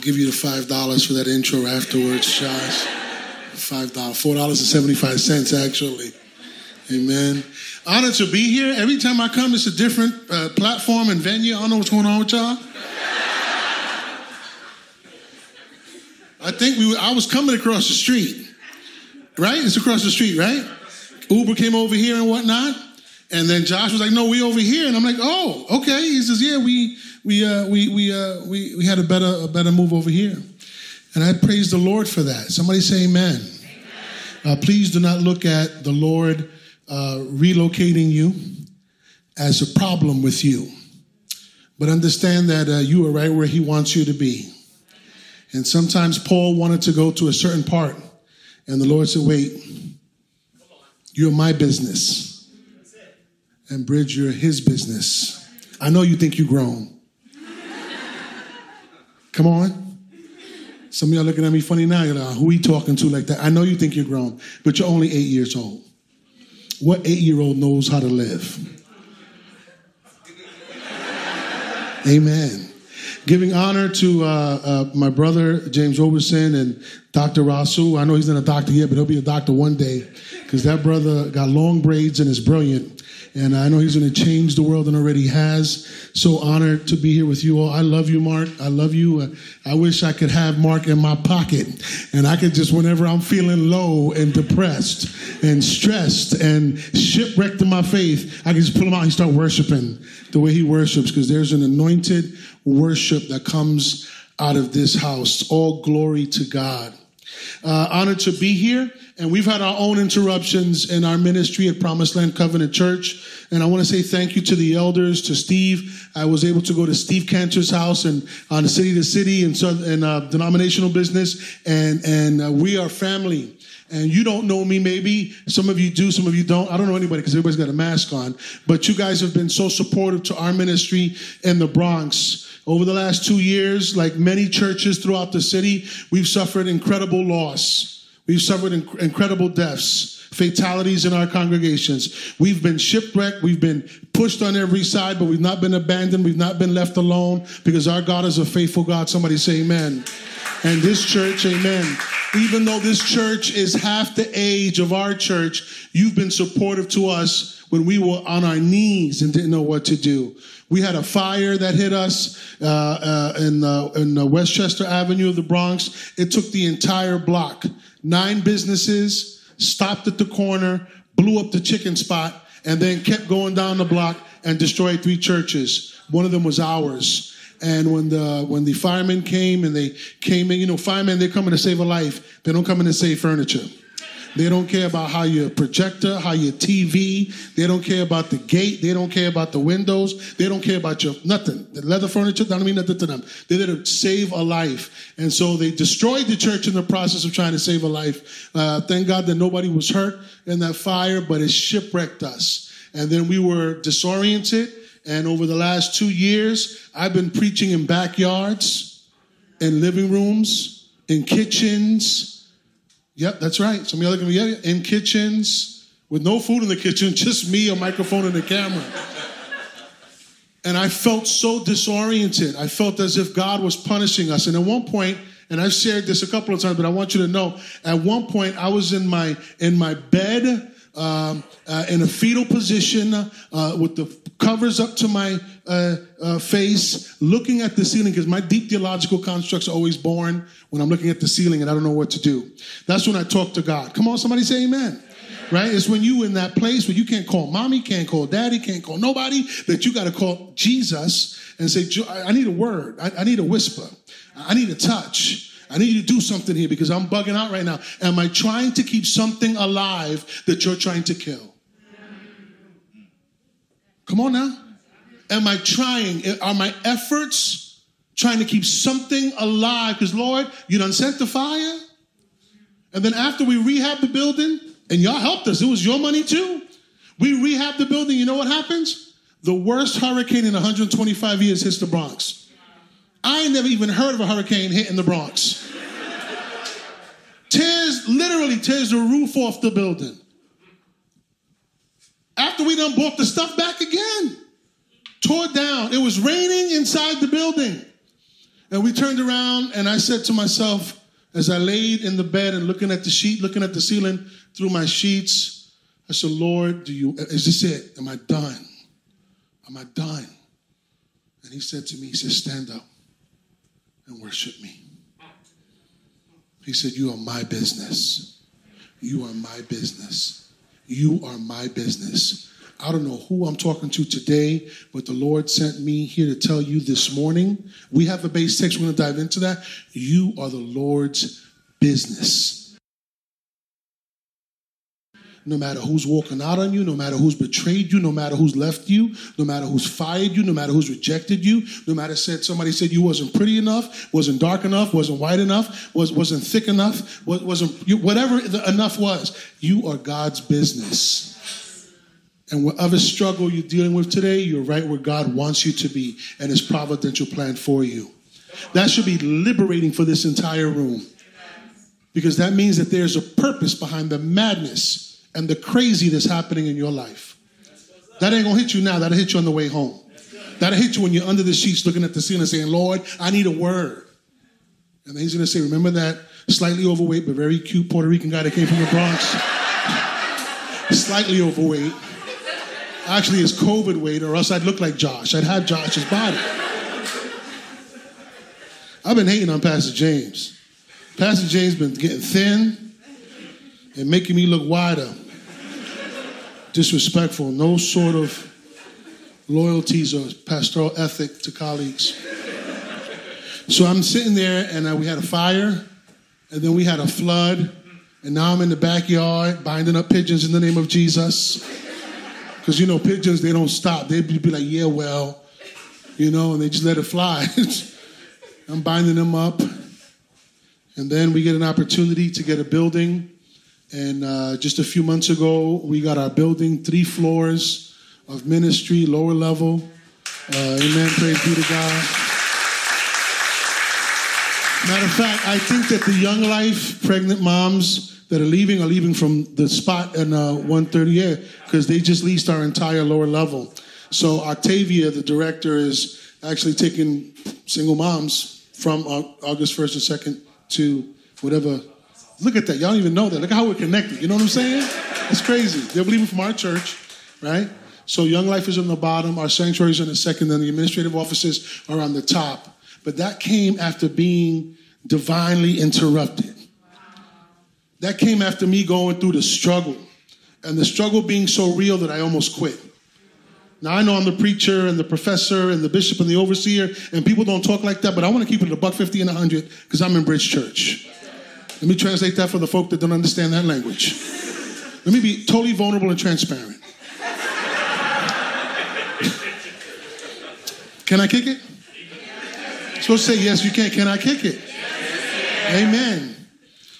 Give you the five dollars for that intro afterwards, Josh. Five dollars, four dollars and seventy-five cents actually. Amen. Honored to be here. Every time I come, it's a different uh, platform and venue. I don't know what's going on with y'all. I think we. I was coming across the street, right? It's across the street, right? Uber came over here and whatnot, and then Josh was like, "No, we over here," and I'm like, "Oh, okay." He says, "Yeah, we we uh, we we uh, we we had a better a better move over here," and I praise the Lord for that. Somebody say, "Amen." Uh, please do not look at the Lord uh, relocating you as a problem with you, but understand that uh, you are right where He wants you to be. And sometimes Paul wanted to go to a certain part, and the Lord said, Wait, you're my business. And Bridge, you're his business. I know you think you're grown. Come on. Some of y'all looking at me funny now. You're like, who he talking to like that? I know you think you're grown, but you're only eight years old. What eight year old knows how to live? Amen. Giving honor to uh, uh, my brother James Roberson and Dr. Rasu. I know he's not a doctor yet, but he'll be a doctor one day because that brother got long braids and is brilliant. And I know he's going to change the world and already has. So honored to be here with you all. I love you, Mark. I love you. Uh, I wish I could have Mark in my pocket and I could just, whenever I'm feeling low and depressed and stressed and shipwrecked in my faith, I can just pull him out and start worshiping the way he worships because there's an anointed worship that comes out of this house. All glory to God. Uh, honored to be here. And we've had our own interruptions in our ministry at Promised Land Covenant Church. And I want to say thank you to the elders, to Steve. I was able to go to Steve Cantor's house and on city to city and, so, and uh, denominational business. And, and uh, we are family. And you don't know me, maybe. Some of you do, some of you don't. I don't know anybody because everybody's got a mask on. But you guys have been so supportive to our ministry in the Bronx. Over the last two years, like many churches throughout the city, we've suffered incredible loss. We've suffered inc- incredible deaths, fatalities in our congregations. We've been shipwrecked. We've been pushed on every side, but we've not been abandoned. We've not been left alone because our God is a faithful God. Somebody say amen. And this church, amen. Even though this church is half the age of our church, you've been supportive to us when we were on our knees and didn't know what to do. We had a fire that hit us uh, uh, in, uh, in Westchester Avenue of the Bronx. It took the entire block. Nine businesses stopped at the corner, blew up the chicken spot, and then kept going down the block and destroyed three churches. One of them was ours. And when the when the firemen came and they came in, you know, firemen they're coming to save a life. They don't come in to save furniture. They don't care about how your projector, how your TV. They don't care about the gate. They don't care about the windows. They don't care about your nothing. The leather furniture doesn't mean nothing to them. They're there to save a life. And so they destroyed the church in the process of trying to save a life. Uh, thank God that nobody was hurt in that fire, but it shipwrecked us. And then we were disoriented. And over the last two years, I've been preaching in backyards, in living rooms, in kitchens, Yep, that's right. Some of y'all looking at me, in kitchens with no food in the kitchen, just me, a microphone, and a camera. and I felt so disoriented. I felt as if God was punishing us. And at one point, and I've shared this a couple of times, but I want you to know, at one point I was in my in my bed um, uh, in a fetal position uh, with the covers up to my uh, uh face, looking at the ceiling, because my deep theological constructs are always born when I'm looking at the ceiling and I don't know what to do. That's when I talk to God. Come on, somebody say amen. Right? It's when you in that place where you can't call mommy, can't call daddy, can't call nobody, that you got to call Jesus and say, I need a word. I, I need a whisper. I need a touch. I need you to do something here because I'm bugging out right now. Am I trying to keep something alive that you're trying to kill? Come on now. Am I trying? Are my efforts trying to keep something alive. Because, Lord, you done sent the fire. And then after we rehabbed the building, and y'all helped us, it was your money too. We rehabbed the building, you know what happens? The worst hurricane in 125 years hits the Bronx. I ain't never even heard of a hurricane hitting the Bronx. tears, literally tears the roof off the building. After we done bought the stuff back again, tore down. It was raining inside the building. And we turned around and I said to myself, as I laid in the bed and looking at the sheet, looking at the ceiling through my sheets, I said, Lord, do you, is this it? Am I done? Am I done? And he said to me, he said, stand up and worship me. He said, You are my business. You are my business. You are my business. I don't know who I'm talking to today, but the Lord sent me here to tell you this morning. We have a base text, we're going to dive into that. You are the Lord's business no matter who's walking out on you, no matter who's betrayed you, no matter who's left you, no matter who's fired you, no matter who's rejected you, no matter said somebody said you wasn't pretty enough, wasn't dark enough, wasn't white enough, was, wasn't thick enough, wasn't whatever the enough was, you are God's business. And whatever struggle you're dealing with today, you're right where God wants you to be and his providential plan for you. That should be liberating for this entire room. Because that means that there's a purpose behind the madness and the crazy that's happening in your life. That ain't gonna hit you now, that'll hit you on the way home. That'll hit you when you're under the sheets looking at the ceiling saying, Lord, I need a word. And then he's gonna say, Remember that slightly overweight but very cute Puerto Rican guy that came from the Bronx? slightly overweight. Actually, it's COVID weight, or else I'd look like Josh. I'd have Josh's body. I've been hating on Pastor James. Pastor James been getting thin and making me look wider. Disrespectful, no sort of loyalties or pastoral ethic to colleagues. So I'm sitting there, and uh, we had a fire, and then we had a flood, and now I'm in the backyard binding up pigeons in the name of Jesus. Because you know, pigeons, they don't stop. They'd be like, yeah, well, you know, and they just let it fly. I'm binding them up. And then we get an opportunity to get a building and uh, just a few months ago, we got our building, three floors of ministry, lower level. Uh, amen. Praise be to God. Matter of fact, I think that the young life pregnant moms that are leaving are leaving from the spot in uh, 138 because they just leased our entire lower level. So Octavia, the director, is actually taking single moms from August 1st and 2nd to whatever Look at that. Y'all don't even know that. Look at how we're connected. You know what I'm saying? It's crazy. They're believing from our church, right? So Young Life is on the bottom, our sanctuary is on the second, and the administrative offices are on the top. But that came after being divinely interrupted. That came after me going through the struggle, and the struggle being so real that I almost quit. Now I know I'm the preacher and the professor and the bishop and the overseer, and people don't talk like that, but I want to keep it a buck fifty and a hundred because I'm in Bridge Church. Let me translate that for the folk that don't understand that language. Let me be totally vulnerable and transparent. Can I kick it? to say, yes, you can. Can I kick it? Amen.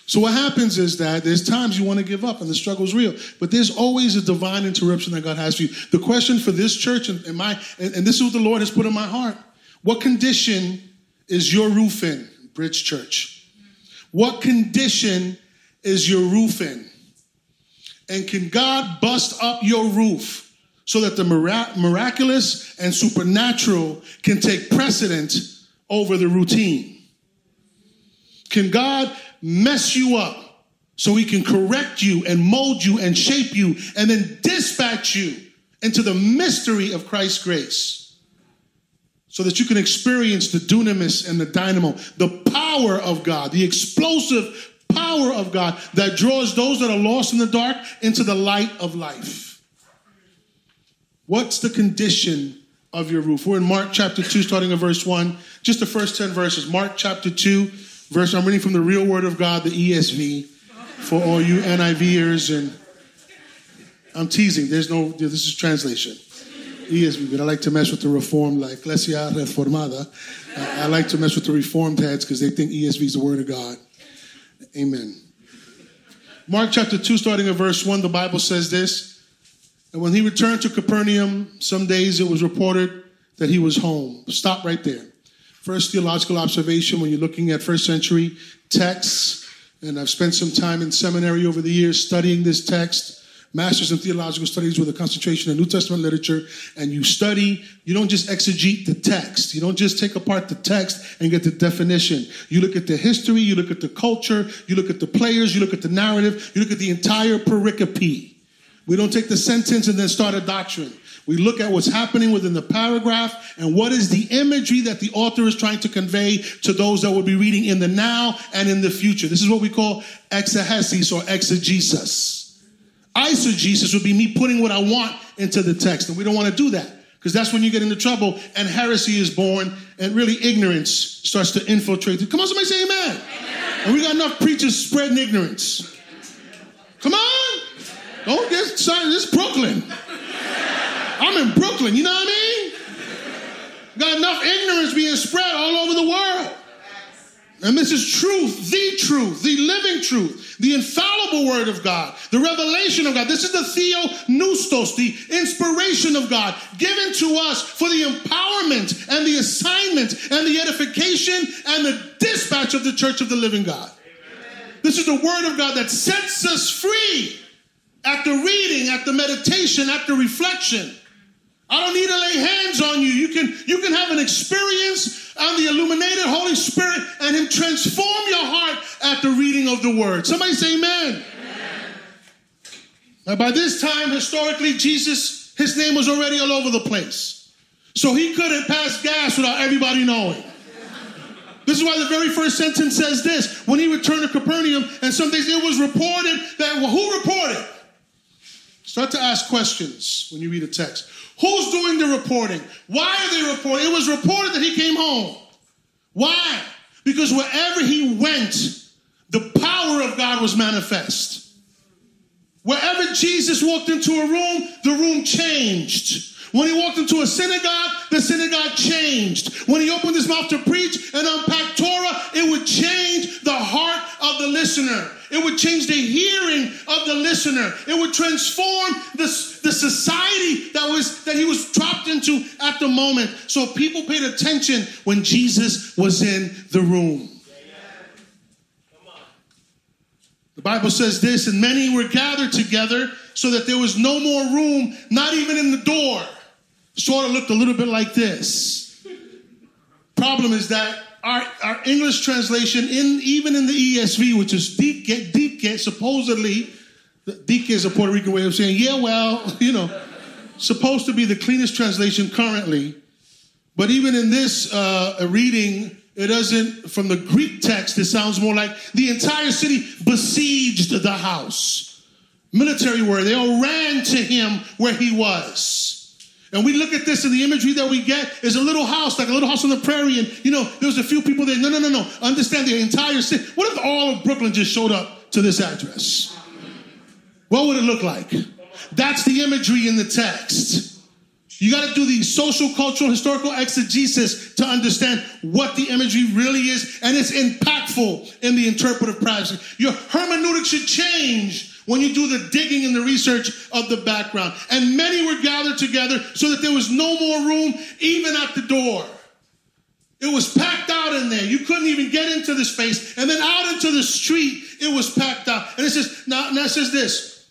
So what happens is that there's times you want to give up and the struggle is real, but there's always a divine interruption that God has for you. The question for this church and, and my and, and this is what the Lord has put in my heart: What condition is your roof in, Bridge Church? What condition is your roof in? And can God bust up your roof so that the miraculous and supernatural can take precedence over the routine? Can God mess you up so he can correct you and mold you and shape you and then dispatch you into the mystery of Christ's grace? So that you can experience the dunamis and the dynamo, the power of God, the explosive power of God that draws those that are lost in the dark into the light of life. What's the condition of your roof? We're in Mark chapter 2, starting at verse 1, just the first 10 verses. Mark chapter 2, verse, I'm reading from the real word of God, the ESV, for all you NIVers, and I'm teasing, there's no, this is translation. ESV, but I like to mess with the Reformed, like Iglesia Reformada. I, I like to mess with the Reformed heads because they think ESV is the Word of God. Amen. Mark chapter 2, starting at verse 1, the Bible says this. And when he returned to Capernaum, some days it was reported that he was home. Stop right there. First theological observation when you're looking at first century texts, and I've spent some time in seminary over the years studying this text master's in theological studies with a concentration in New Testament literature, and you study, you don't just exegete the text. You don't just take apart the text and get the definition. You look at the history, you look at the culture, you look at the players, you look at the narrative, you look at the entire pericope. We don't take the sentence and then start a doctrine. We look at what's happening within the paragraph and what is the imagery that the author is trying to convey to those that will be reading in the now and in the future. This is what we call exegesis or exegesis. Eisegesis would be me putting what I want into the text, and we don't want to do that because that's when you get into trouble and heresy is born and really ignorance starts to infiltrate. Come on, somebody say amen. amen. And we got enough preachers spreading ignorance. Come on. Don't get sorry, this is Brooklyn. I'm in Brooklyn, you know what I mean? Got enough ignorance being spread all over the world. And this is truth, the truth, the living truth, the infallible word of God, the revelation of God. This is the theopneustos, the inspiration of God given to us for the empowerment and the assignment and the edification and the dispatch of the church of the living God. Amen. This is the word of God that sets us free the reading, at the meditation, at the reflection. I don't need to lay hands on you. You can, you can have an experience on the illuminated Holy Spirit and Him transform your heart at the reading of the Word. Somebody say amen. amen. Now, by this time, historically, Jesus, his name was already all over the place. So he couldn't pass gas without everybody knowing. This is why the very first sentence says this when he returned to Capernaum, and some days it was reported that, well, who reported? Start to ask questions when you read a text. Who's doing the reporting? Why are they reporting? It was reported that he came home. Why? Because wherever he went, the power of God was manifest. Wherever Jesus walked into a room, the room changed. When he walked into a synagogue, the synagogue changed. When he opened his mouth to preach and unpack Torah, it would change the heart of the listener. It would change the hearing of the listener. It would transform the, the society that was that he was dropped into at the moment. So people paid attention when Jesus was in the room. The Bible says this, and many were gathered together so that there was no more room, not even in the door. Sort of looked a little bit like this. Problem is that our, our English translation, in even in the ESV, which is deep get deep get, supposedly, deep is a Puerto Rican way of saying, yeah, well, you know, supposed to be the cleanest translation currently. But even in this uh, reading, it doesn't, from the Greek text, it sounds more like the entire city besieged the house. Military word. They all ran to him where he was. And we look at this and the imagery that we get is a little house, like a little house on the prairie. And, you know, there's a few people there. No, no, no, no. Understand the entire city. What if all of Brooklyn just showed up to this address? What would it look like? That's the imagery in the text. You got to do the social, cultural, historical exegesis to understand what the imagery really is, and it's impactful in the interpretive practice. Your hermeneutic should change when you do the digging and the research of the background. And many were gathered together so that there was no more room even at the door. It was packed out in there. You couldn't even get into the space. And then out into the street, it was packed out. And it says, now, now it says this.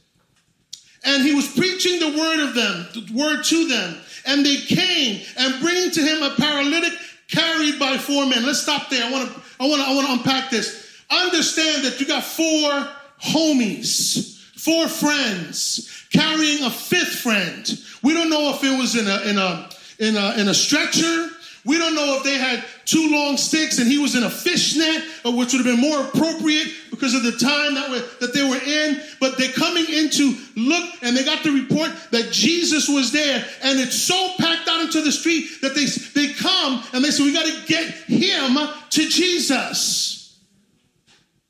And he was preaching the word of them, the word to them. And they came and bringing to him a paralytic carried by four men. Let's stop there. I want to I want to I want to unpack this. Understand that you got four homies, four friends, carrying a fifth friend. We don't know if it was in a in a in a, in a stretcher. We don't know if they had two long sticks and he was in a fishnet, uh, which would have been more appropriate because of the time that, were, that they were in. But they're coming in to look and they got the report that Jesus was there. And it's so packed out into the street that they, they come and they say, We got to get him to Jesus.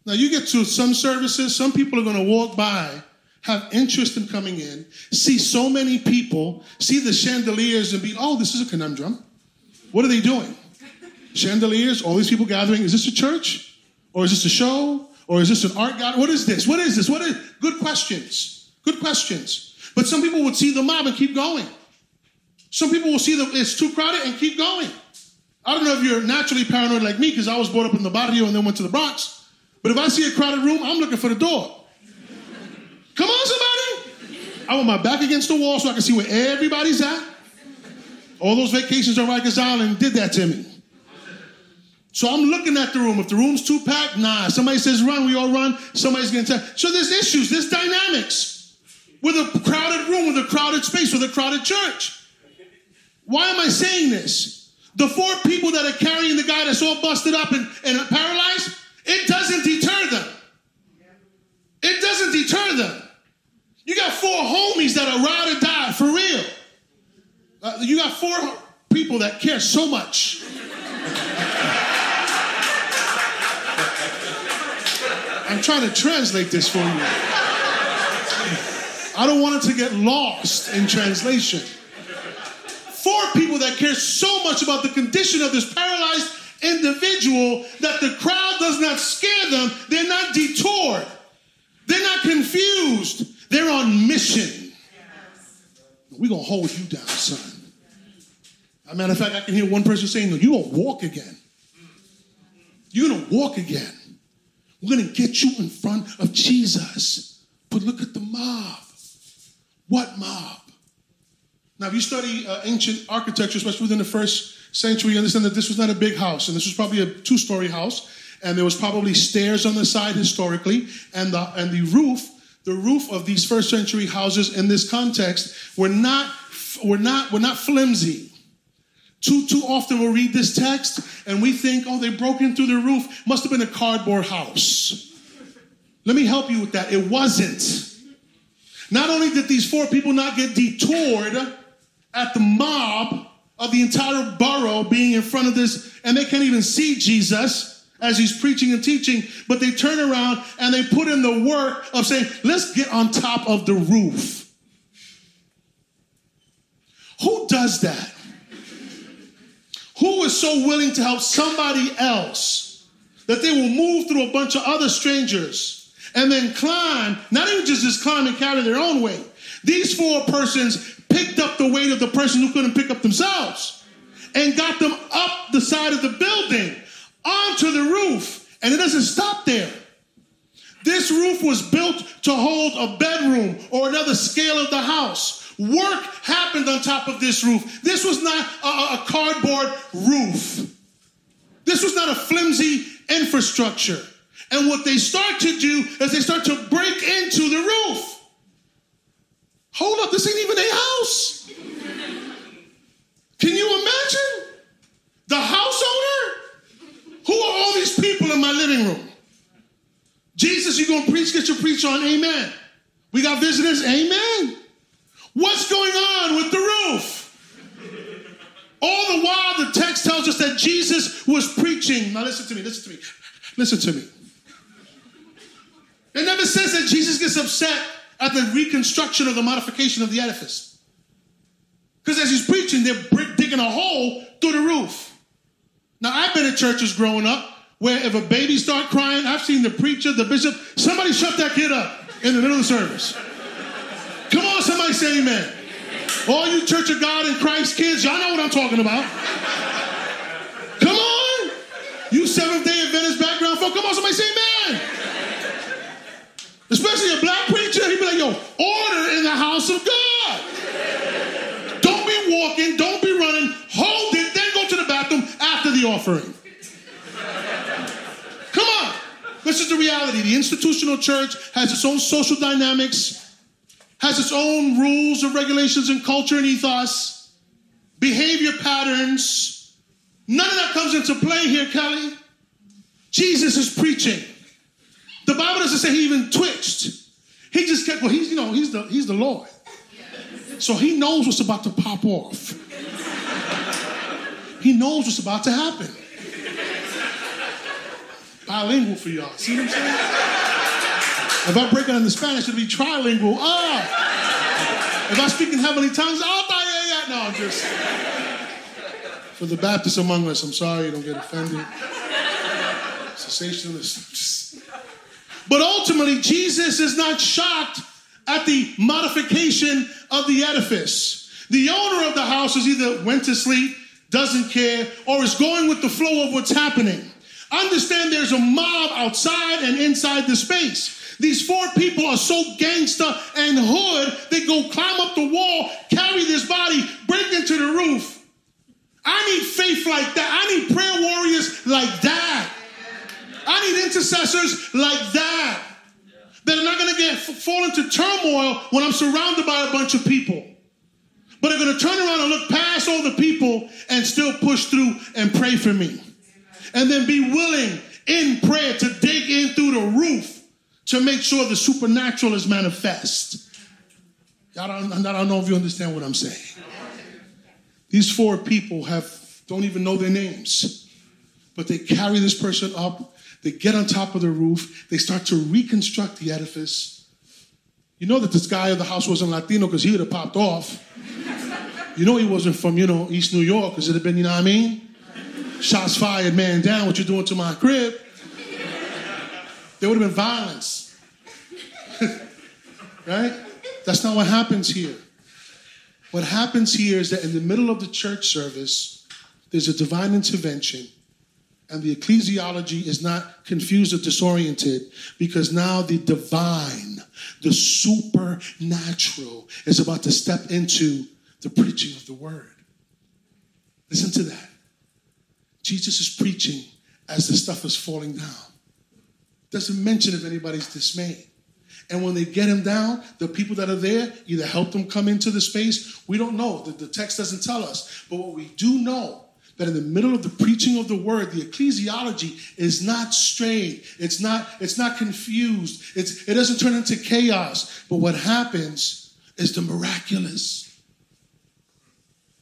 Now, you get to some services, some people are going to walk by have interest in coming in, see so many people, see the chandeliers and be, oh, this is a conundrum. What are they doing? Chandeliers, all these people gathering. Is this a church? Or is this a show? Or is this an art gallery? What is this? What is this? What is good questions? Good questions. But some people would see the mob and keep going. Some people will see that it's too crowded and keep going. I don't know if you're naturally paranoid like me because I was brought up in the barrio and then went to the Bronx. But if I see a crowded room, I'm looking for the door. Come on, somebody. I want my back against the wall so I can see where everybody's at. All those vacations on Rikers Island did that to me. So I'm looking at the room. If the room's too packed, nah. Somebody says run, we all run. Somebody's gonna tell. So there's issues, there's dynamics with a crowded room, with a crowded space, with a crowded church. Why am I saying this? The four people that are carrying the guy that's all busted up and, and paralyzed, it doesn't deter them. It doesn't deter them. You got four homies that are ride or die for real. Uh, you got four people that care so much. I'm trying to translate this for you. I don't want it to get lost in translation. Four people that care so much about the condition of this paralyzed individual that the crowd does not scare them. They're not detoured. They're not confused. They're on mission. We're going to hold you down, son. As a matter of fact, I can hear one person saying, No, you're going to walk again. You're going to walk again. We're going to get you in front of Jesus. But look at the mob. What mob? Now, if you study uh, ancient architecture, especially within the first century, understand that this was not a big house, and this was probably a two story house, and there was probably stairs on the side historically, and the, and the roof. The roof of these first century houses in this context were not, were not, were not flimsy. Too, too often we'll read this text and we think, oh, they broke in through the roof. Must have been a cardboard house. Let me help you with that. It wasn't. Not only did these four people not get detoured at the mob of the entire borough being in front of this, and they can't even see Jesus as he's preaching and teaching, but they turn around and they put in the work of saying, let's get on top of the roof. Who does that? Who is so willing to help somebody else that they will move through a bunch of other strangers and then climb, not even just just climb and carry their own weight. These four persons picked up the weight of the person who couldn't pick up themselves and got them up the side of the building onto the roof. And it doesn't stop there. This roof was built to hold a bedroom or another scale of the house. Work happened on top of this roof. This was not a, a cardboard roof. This was not a flimsy infrastructure. And what they start to do is they start to break into the roof. Hold up, this ain't even a house. Can you imagine? The house owner? Who are all these people in my living room? Jesus, you gonna preach, get your preach on, amen. We got visitors, amen. What's going on with the roof? All the while, the text tells us that Jesus was preaching. Now, listen to me, listen to me, listen to me. It never says that Jesus gets upset at the reconstruction or the modification of the edifice. Because as he's preaching, they're digging a hole through the roof. Now, I've been at churches growing up where if a baby start crying, I've seen the preacher, the bishop, somebody shut that kid up in the middle of the service. Come on, somebody say amen. All you Church of God in Christ kids, y'all know what I'm talking about. Come on. You Seventh day Adventist background folk, come on, somebody say amen. Especially a black preacher, he'd be like, yo, order in the house of God. Don't be walking, don't be running, hold it, then go to the bathroom after the offering. Come on. This is the reality. The institutional church has its own social dynamics has its own rules and regulations and culture and ethos, behavior patterns. None of that comes into play here, Kelly. Jesus is preaching. The Bible doesn't say he even twitched. He just kept, well, he's, you know, he's the, he's the Lord. So he knows what's about to pop off. He knows what's about to happen. Bilingual for y'all. See what I'm saying? If I break it into Spanish, it'll be trilingual. Ah! If I speak in heavenly tongues, oh, yeah, yeah. No, I'm just. For the Baptists among us, I'm sorry, you don't get offended. Cessationalists. But ultimately, Jesus is not shocked at the modification of the edifice. The owner of the house has either went to sleep, doesn't care, or is going with the flow of what's happening. Understand there's a mob outside and inside the space. These four people are so gangster and hood, they go climb up the wall, carry this body, break into the roof. I need faith like that. I need prayer warriors like that. I need intercessors like that. That are not going to get fall into turmoil when I'm surrounded by a bunch of people. But are going to turn around and look past all the people and still push through and pray for me. And then be willing in prayer to dig in through the roof to make sure the supernatural is manifest. I don't, I don't know if you understand what I'm saying. These four people have don't even know their names, but they carry this person up. They get on top of the roof. They start to reconstruct the edifice. You know that this guy of the house wasn't Latino because he would have popped off. You know he wasn't from, you know, East New York because it'd have been, you know what I mean? Shots fired, man down, what you doing to my crib? There would have been violence. right? That's not what happens here. What happens here is that in the middle of the church service, there's a divine intervention, and the ecclesiology is not confused or disoriented because now the divine, the supernatural, is about to step into the preaching of the word. Listen to that. Jesus is preaching as the stuff is falling down. Doesn't mention if anybody's dismayed. And when they get him down, the people that are there either help them come into the space. We don't know. The, the text doesn't tell us. But what we do know that in the middle of the preaching of the word, the ecclesiology is not strayed. It's not, it's not confused. It's, it doesn't turn into chaos. But what happens is the miraculous.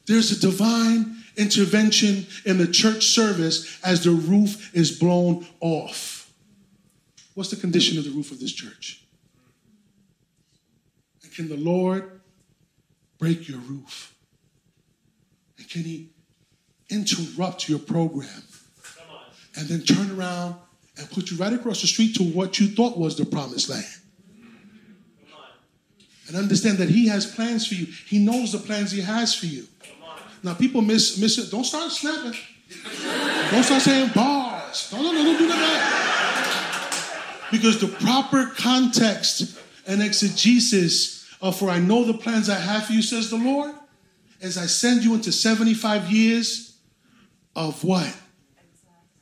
There's a divine intervention in the church service as the roof is blown off. What's the condition of the roof of this church? And can the Lord break your roof? And can He interrupt your program and then turn around and put you right across the street to what you thought was the promised land? And understand that He has plans for you, He knows the plans He has for you. Now people miss miss it. Don't start snapping. don't start saying bars. No, no, no, don't do that. Because the proper context and exegesis of for I know the plans I have for you, says the Lord, as I send you into 75 years of what?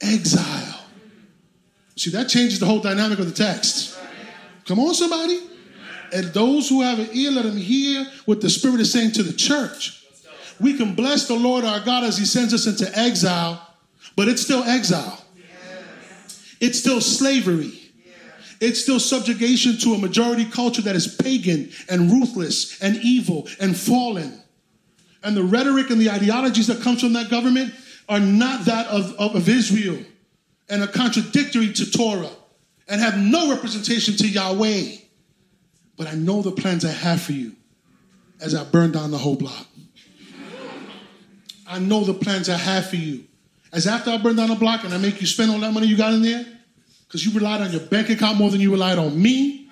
Exile. See, that changes the whole dynamic of the text. Come on, somebody. And those who have an ear, let them hear what the Spirit is saying to the church we can bless the Lord our God as He sends us into exile, but it's still exile. It's still slavery. It's still subjugation to a majority culture that is pagan and ruthless and evil and fallen. And the rhetoric and the ideologies that comes from that government are not that of, of, of Israel and are contradictory to Torah and have no representation to Yahweh. But I know the plans I have for you as I burn down the whole block. I know the plans I have for you. As after I burn down the block and I make you spend all that money you got in there, because you relied on your bank account more than you relied on me,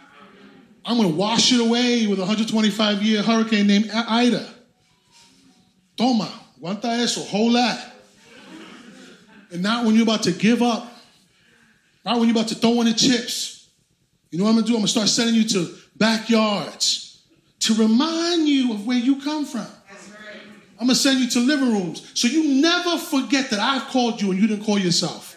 I'm going to wash it away with a 125 year hurricane named Ida. Toma, aguanta eso, hold that. And not when you're about to give up, not when you're about to throw in the chips. You know what I'm going to do? I'm going to start sending you to backyards to remind you of where you come from. I'm gonna send you to living rooms. So you never forget that I've called you and you didn't call yourself.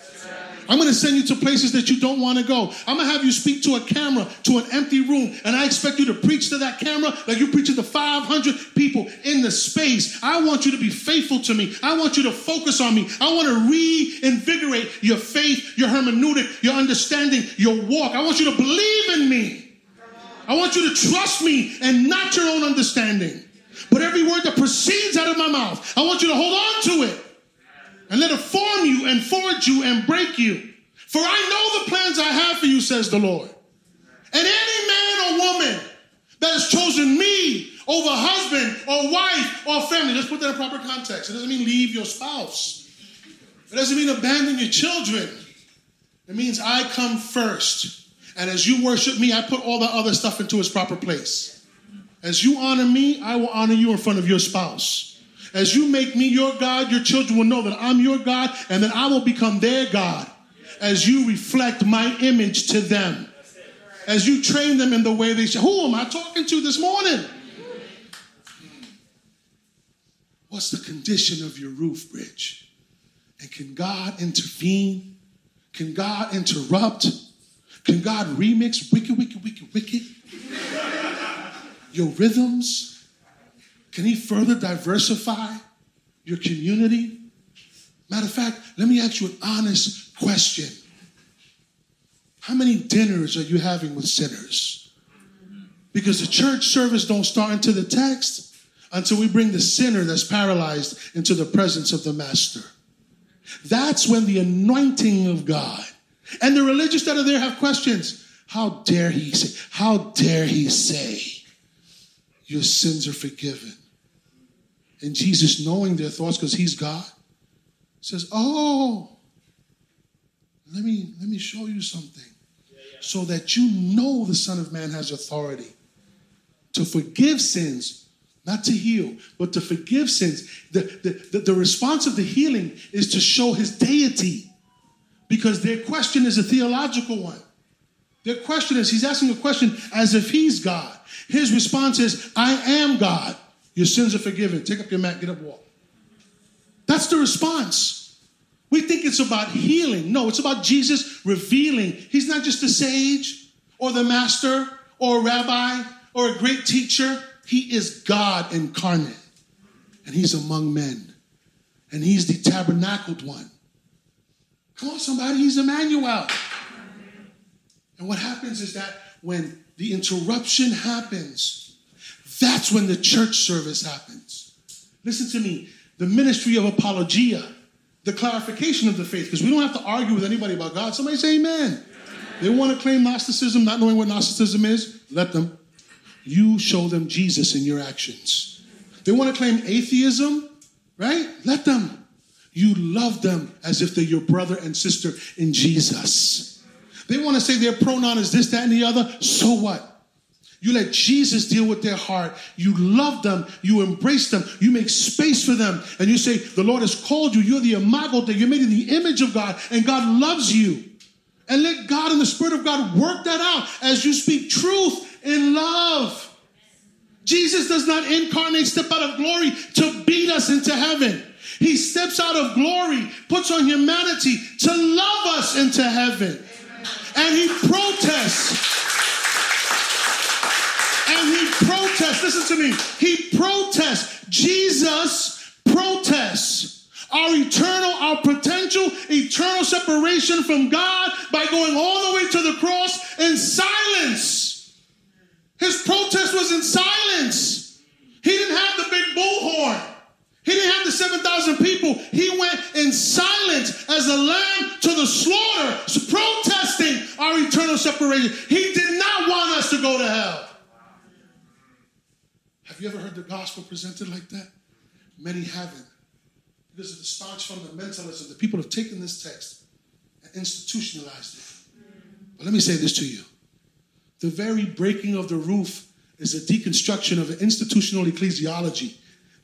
I'm gonna send you to places that you don't wanna go. I'm gonna have you speak to a camera, to an empty room, and I expect you to preach to that camera like you preach to the 500 people in the space. I want you to be faithful to me. I want you to focus on me. I wanna reinvigorate your faith, your hermeneutic, your understanding, your walk. I want you to believe in me. I want you to trust me and not your own understanding. But every word that proceeds out of my mouth, I want you to hold on to it and let it form you and forge you and break you. For I know the plans I have for you, says the Lord. And any man or woman that has chosen me over husband or wife or family, let's put that in proper context. It doesn't mean leave your spouse, it doesn't mean abandon your children. It means I come first. And as you worship me, I put all the other stuff into its proper place. As you honor me, I will honor you in front of your spouse. As you make me your God, your children will know that I'm your God and that I will become their God as you reflect my image to them. As you train them in the way they should. Who am I talking to this morning? What's the condition of your roof bridge? And can God intervene? Can God interrupt? Can God remix wicked, wicked, wicked, wicked? Your rhythms? Can He further diversify your community? Matter of fact, let me ask you an honest question. How many dinners are you having with sinners? Because the church service don't start into the text until we bring the sinner that's paralyzed into the presence of the master. That's when the anointing of God and the religious that are there have questions. How dare he say, how dare he say your sins are forgiven? And Jesus, knowing their thoughts because he's God, says, Oh, let me let me show you something. So that you know the Son of Man has authority to forgive sins, not to heal, but to forgive sins. The, the, the, the response of the healing is to show his deity because their question is a theological one. Their question is, he's asking a question as if he's God. His response is, I am God. Your sins are forgiven. Take up your mat, get up, walk. That's the response. We think it's about healing. No, it's about Jesus revealing. He's not just a sage or the master or a rabbi or a great teacher. He is God incarnate. And he's among men. And he's the tabernacled one. Come on, somebody, he's Emmanuel. And what happens is that when the interruption happens, that's when the church service happens. Listen to me. The ministry of apologia, the clarification of the faith, because we don't have to argue with anybody about God. Somebody say amen. amen. They want to claim Gnosticism, not knowing what Gnosticism is. Let them. You show them Jesus in your actions. They want to claim atheism, right? Let them. You love them as if they're your brother and sister in Jesus. They want to say their pronoun is this, that, and the other. So what? You let Jesus deal with their heart. You love them. You embrace them. You make space for them. And you say, The Lord has called you. You're the imago that you're made in the image of God, and God loves you. And let God and the Spirit of God work that out as you speak truth in love. Jesus does not incarnate, step out of glory to beat us into heaven. He steps out of glory, puts on humanity to love us into heaven. And he protests. Protests. Listen to me. He protests. Jesus protests our eternal, our potential eternal separation from God by going all the way to the cross in silence. His protest was in silence. He didn't have the big bullhorn. He didn't have the 7,000 people. He went in silence as a lamb to the slaughter, protesting our eternal separation. He did not want us to go to hell. Have you ever heard the gospel presented like that? Many haven't. Because of the staunch fundamentalism, the people have taken this text and institutionalized it. But let me say this to you the very breaking of the roof is a deconstruction of institutional ecclesiology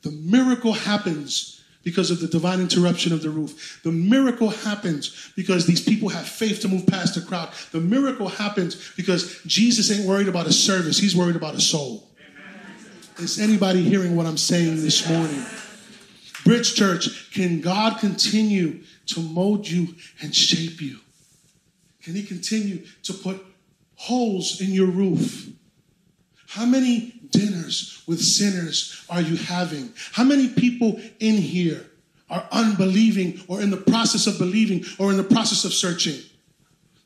the miracle happens because of the divine interruption of the roof. The miracle happens because these people have faith to move past the crowd. The miracle happens because Jesus ain't worried about a service, he's worried about a soul. Is anybody hearing what I'm saying this morning? Bridge Church, can God continue to mold you and shape you? Can He continue to put holes in your roof? How many dinners with sinners are you having? How many people in here are unbelieving or in the process of believing or in the process of searching?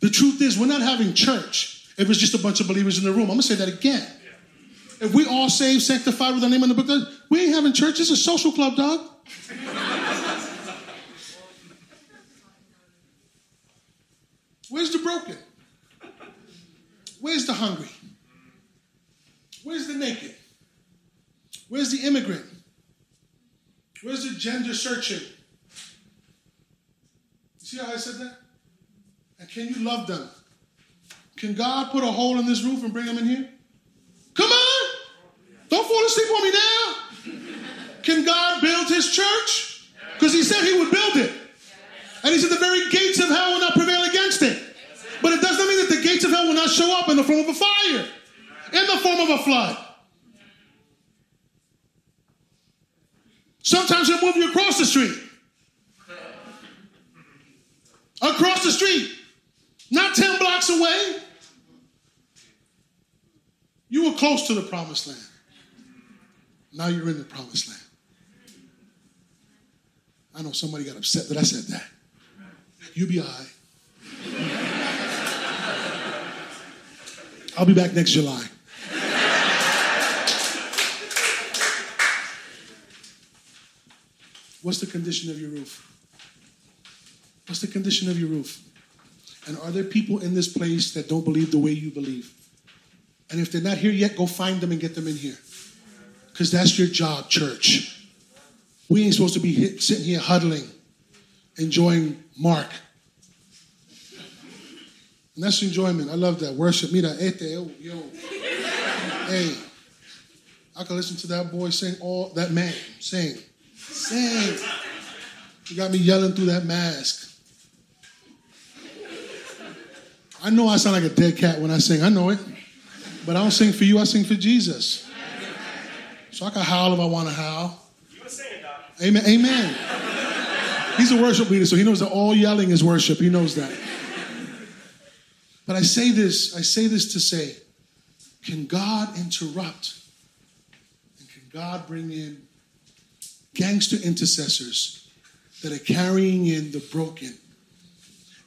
The truth is, we're not having church It was just a bunch of believers in the room. I'm going to say that again. If we all saved, sanctified with the name of the book, we ain't having church. It's a social club, dog. Where's the broken? Where's the hungry? Where's the naked? Where's the immigrant? Where's the gender searching? See how I said that? And can you love them? Can God put a hole in this roof and bring them in here? Come on! Don't fall asleep on me now. Can God build his church? Because he said he would build it. And he said the very gates of hell will not prevail against it. But it does not mean that the gates of hell will not show up in the form of a fire, in the form of a flood. Sometimes he'll move you across the street. Across the street. Not 10 blocks away. You were close to the promised land. Now you're in the promised land. I know somebody got upset that I said that. You be all right. I'll be back next July. What's the condition of your roof? What's the condition of your roof? And are there people in this place that don't believe the way you believe? And if they're not here yet, go find them and get them in here. Because that's your job, church. We ain't supposed to be hit, sitting here huddling, enjoying Mark. And that's enjoyment. I love that. Worship. Mira, este, yo, yo. Hey, I can listen to that boy sing all, that man sing. Sing. You got me yelling through that mask. I know I sound like a dead cat when I sing. I know it. But I don't sing for you, I sing for Jesus. So I can howl if I want to howl. You were saying, Doc. Amen. Amen. He's a worship leader, so he knows that all yelling is worship. He knows that. But I say this, I say this to say, can God interrupt? And can God bring in gangster intercessors that are carrying in the broken?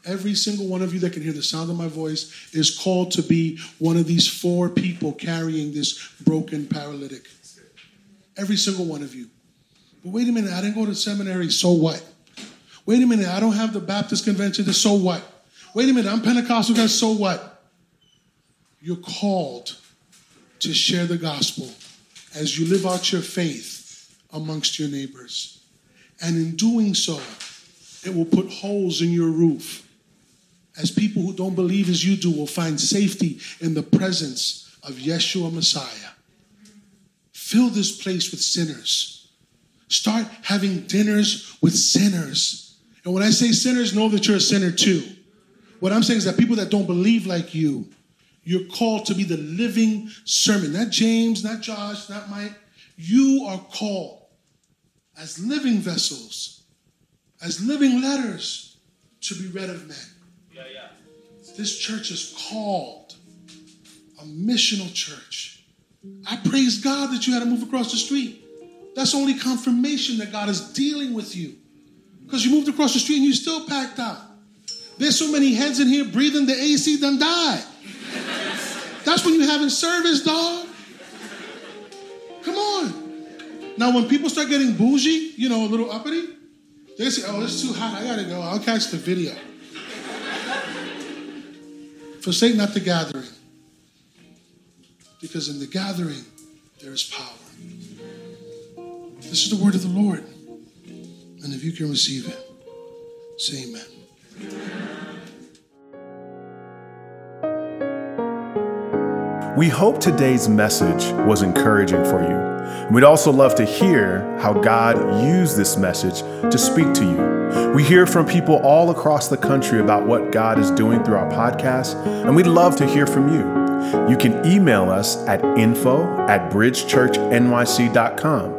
Every single one of you that can hear the sound of my voice is called to be one of these four people carrying this broken paralytic. Every single one of you. But wait a minute, I didn't go to seminary, so what? Wait a minute, I don't have the Baptist convention, so what? Wait a minute, I'm Pentecostal, guys, so what? You're called to share the gospel as you live out your faith amongst your neighbors. And in doing so, it will put holes in your roof. As people who don't believe as you do will find safety in the presence of Yeshua Messiah. Fill this place with sinners. Start having dinners with sinners. And when I say sinners, know that you're a sinner too. What I'm saying is that people that don't believe like you, you're called to be the living sermon. Not James, not Josh, not Mike. You are called as living vessels, as living letters to be read of men. Yeah, yeah. This church is called a missional church. I praise God that you had to move across the street. That's only confirmation that God is dealing with you. Because you moved across the street and you still packed out. There's so many heads in here breathing the AC done died. That's when you having service, dog. Come on. Now, when people start getting bougie, you know, a little uppity, they say, oh, it's too hot. I gotta go. I'll catch the video. Forsake not the gathering because in the gathering there is power. This is the word of the Lord. And if you can receive it, say amen. We hope today's message was encouraging for you. We'd also love to hear how God used this message to speak to you. We hear from people all across the country about what God is doing through our podcast, and we'd love to hear from you. You can email us at info at bridgechurchnyc.com.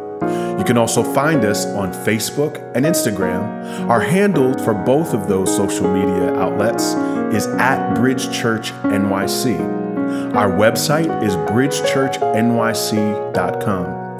You can also find us on Facebook and Instagram. Our handle for both of those social media outlets is at Bridge Church NYC. Our website is bridgechurchnyc.com.